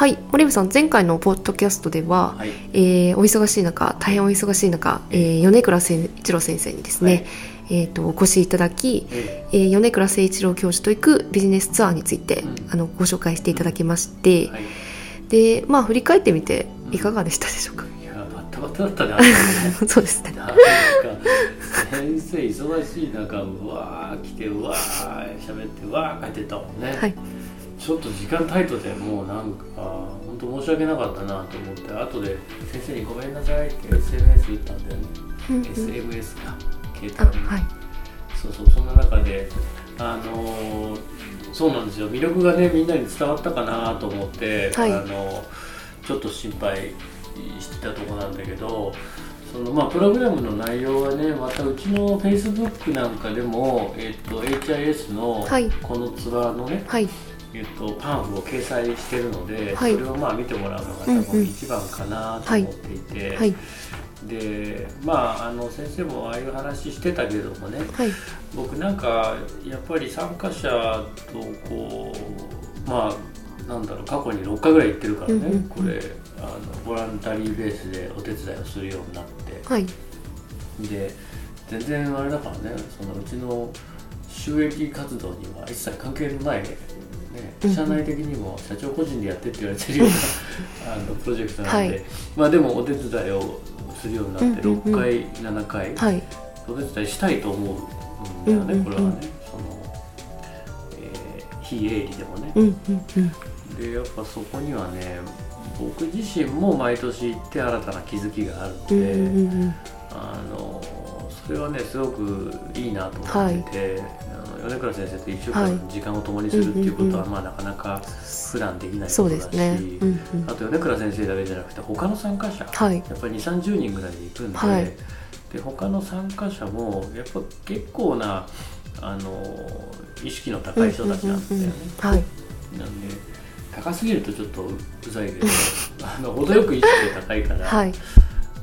はい。森部さん前回のポッドキャストでは、はい。えーお忙しい中大変お忙しい中、えー米倉誠一郎先生にですね、えー、とお越しいただき、ええ。ー米倉誠一郎教授と行くビジネスツアーについて、うん。あのご紹介していただきまして、はい。でまあ振り返ってみていかがでしたでしょうか、いやバッタバタだったね そうですね。先生忙しい中うわー来てうわー喋ってうわー帰ってったもんね、はいちょっと時間タイトでもうなんか本当申し訳なかったなと思って後で先生にごめんなさいって SMS 打ったんだよね、うんうん。SMS か携あ帯。に、はい。そうそうそんな中であのーそうなんですよ。魅力がねみんなに伝わったかなと思って、はい。あのちょっと心配してたとこなんだけどそのまあプログラムの内容はねまたうちのフェイスブックなんかでも、えっと HIS のはい。このツアーのね、はいえっとパンフを掲載してるので、はい。それをまあ見てもらうのが多分一番かなと思っていて、はい。でまああの先生もああいう話してたけどもねはい。僕なんかやっぱり参加者とこうまあなんだろう過去に6回ぐらい行ってるからね、うんうんうん。これあのボランタリーベースでお手伝いをするようになって。はい。で全然あれだからねそのうちの収益活動には一切関係のない、ねうんうん。社内的にも社長個人でやってって言われてるようなあのプロジェクトなんで、はい。まあでもお手伝いをするようになってうんうんうん。6回、7回、はい。お手伝いしたいと思うんだよね、うんうんうん。これはね。その、えー非営利でもね、うんうんうん。でやっぱそこにはね僕自身も毎年行って新たな気づきがあるので、うんうんうんあのそれはねすごくいいなと思ってて、あの米倉先生と一週はい。間時間を共にするっていうことは、まあなかなか普段できないことだし、ですね。うんうん。あと米倉先生だけじゃなくて他の参加者、はい。やっぱり2 3 0人ぐらいで行くんで,、はい。で他の参加者もやっぱ結構なあの意識の高い人たちなんだよね。なんで高すぎるとちょっとうざいけど あの程よく意識が高いから、はい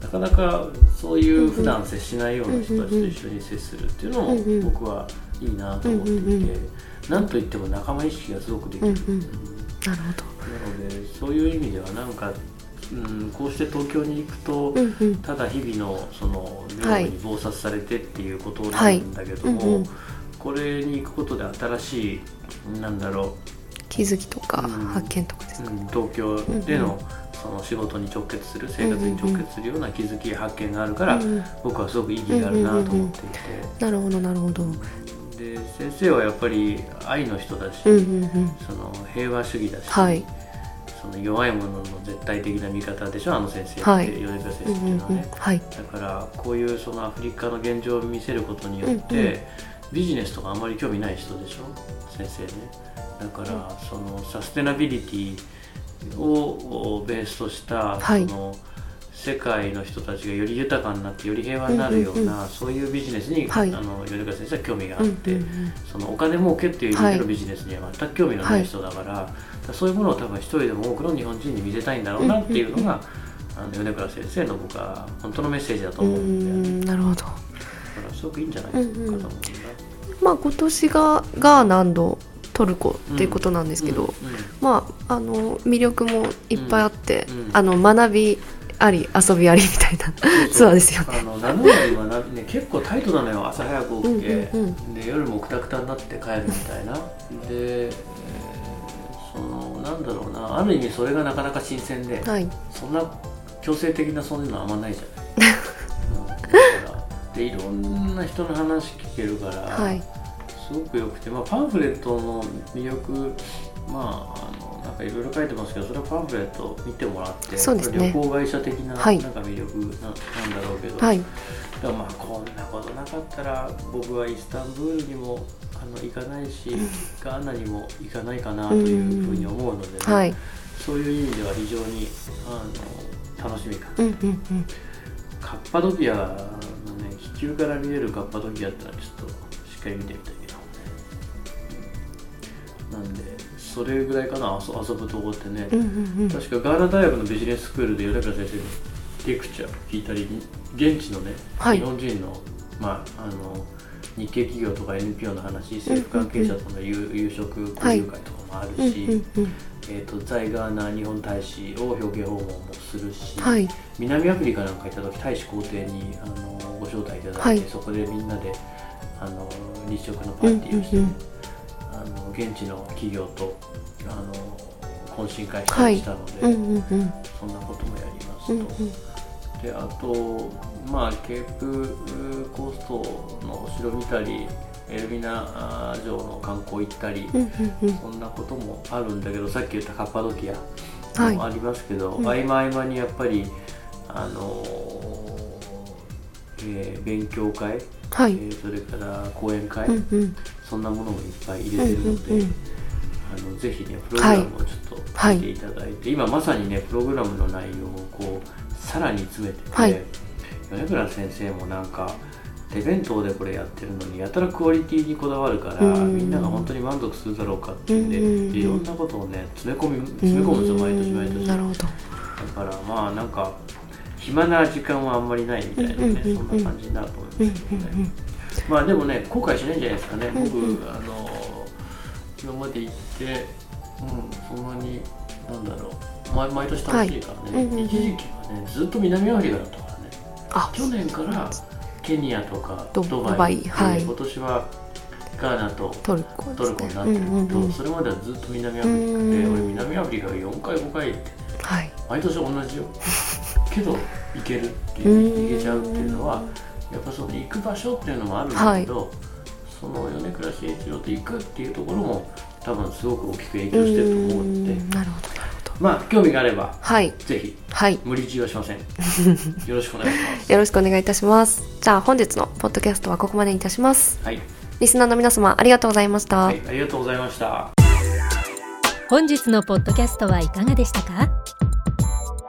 なかなかそういう普段接しないような人たちと一緒に接するっていうのもうんうん僕はいいなと思っていて、うんうんうんなんといっても仲間意識がすごくできる。うんうんうんなるほなのでそういう意味ではなんか、うん、こうして東京に行くと、どうんうんただ日々のその業に忙殺されてっていうことなんだけども、はいうんうんこれに行くことで新しいなんだろ気づきとかうん発見とかですう、かうん東京でうんのその仕事に直結する生活に直結するような気づき発見があるから、うんうん。僕はすごく意義があるなと思っていて、なるほどなるほど。うんで先生はやっぱり愛の人だし、うんうんその平和主義だし、はい。その弱い者の絶対的な味方でしょあの先生って、はい。米倉先生ってうんうんいうのはね。はい。だからこういうそのアフリカの現状を見せることによって、うんうん。ビジネスとかあまり興味ない人でしょ先生ね。だからそのサステナビリティをベースとした、はい。その世界の人たちがより豊かになってより平和になるような、うんうんそういうビジネスに、はい。あの米倉先生は興味があうんって、うんうんそのお金儲けっていう意味ではいのビジネスには全く興味のない人だから,、そういうものを多分一人でも多くの日本人に見せたいんだろうなっていうのが、あの米倉先生の僕は本当のメッセージだとう思うんだよね。ん。なるほど。だからすごくいいんじゃないかと思うんだ。まあ今年がガーナトルコっていうことなんですけど、まああの魅力もいっぱいあって、あの学びあり遊びありみたいなツアーですよね。あの名乗りはな、ね、結構タイトなのよ朝早く起きて、で夜もくたくたになって帰るみたいな。で、えーそのなんだろうな。ある意味それがなかなか新鮮で、はい、そんな強制的なそういうのはあんまないじゃない、うん、だからでいろんな人の話聞けるから、はい、すごく良くて、まあ、パンフレットの魅力まああのなんかいろいろ書いてますけどそれはパンフレット見てもらってね。旅行会社的な,、はい。なんか魅力ななんだろうけど、はい、だからまあこんなことなかったら僕はイスタンブールにもあの行かないし ガーナにも行かないかなというふうに思うので、ね。はい、そういう意味では非常にあの楽しみかな、うんうんうん、カッパドキアのね地球から見えるカッパドキアってのはちょっとしっかり見てみたいなんでそれぐらいかな遊遊ぶとこってね、うんうんうん。確かガーナ大学のビジネススクールで米倉先生にレクチャー聞いたり現地のね、はい。日本人の,、まあ、あの日系企業とか NPO の話政府関係者との夕,、夕食交流会とかもあるうんし、うんうん。えー、と在ガーナ日本大使を表敬訪問もするし、はい。南アフリカなんか行った時大使公邸にあのご招待いただいて、はい。そこでみんなであの日食のパーティーをして、うんうんうん。あの現地の企業とあの懇親会したりしたので、うんうんうん。そんなこともやりますと、うんうん。であとまあケープコーストのお城見たりエルミナ城の観光行ったり、うんうんうん。そんなこともあるんだけどさっき言ったカッパドキア。はい。もありますけど、うん合間合間にやっぱりあのえー勉強会、はい。えーそれから講演会、うんうんそんなものもいっぱい入れてるので、うんうんうん。あのぜひねプログラムをちょっとはい見ていただいて、今まさにねプログラムの内容をこうさらに詰めてて、はい。米倉先生もなんか手弁当でこれやってるのにやたらクオリティにこだわるから、うん。みんなが本当に満足するだろうかっていうんで、うん。いろんなことをね詰め込み詰め込むんですよ毎年毎年。なるほど。だからまあなんか暇な時間はあんまりないみたいなね、うんうんうんうん。そんな感じになると思いますうんけどね、うんうんまあでもね後悔しないんじゃないですかね、うん。うん僕あの今まで行ってうんそんなになんだろう。毎毎年楽しいからね、はい。うんうんうん。一時期はねずっと南アフリカだったからね。あ。去年からケニアとかドドバイ。はい。今年はガーナとトルコトルコになってるうんうんと、うん。それまではずっと南アフリカで、うん俺南アフリカが4回5回行ってねはい。毎年同じよ。けど行けるっていう行けちゃうっていうのはやっぱその行く場所っていうのもあるんだけど、その米倉慎一郎と行くっていうところも多分すごく大きく影響してると思うのでんなるほどなるほど。まあ興味があればはい。ぜひはい。無理強いはしませんよろしくお願いします。よろしくお願いいたします。じゃあ本日のポッドキャストはここまでにいたします。はい、リスナーの皆様ありがとうございました、はい、ありがとうございました。本日のポッドキャストはいかがでしたか？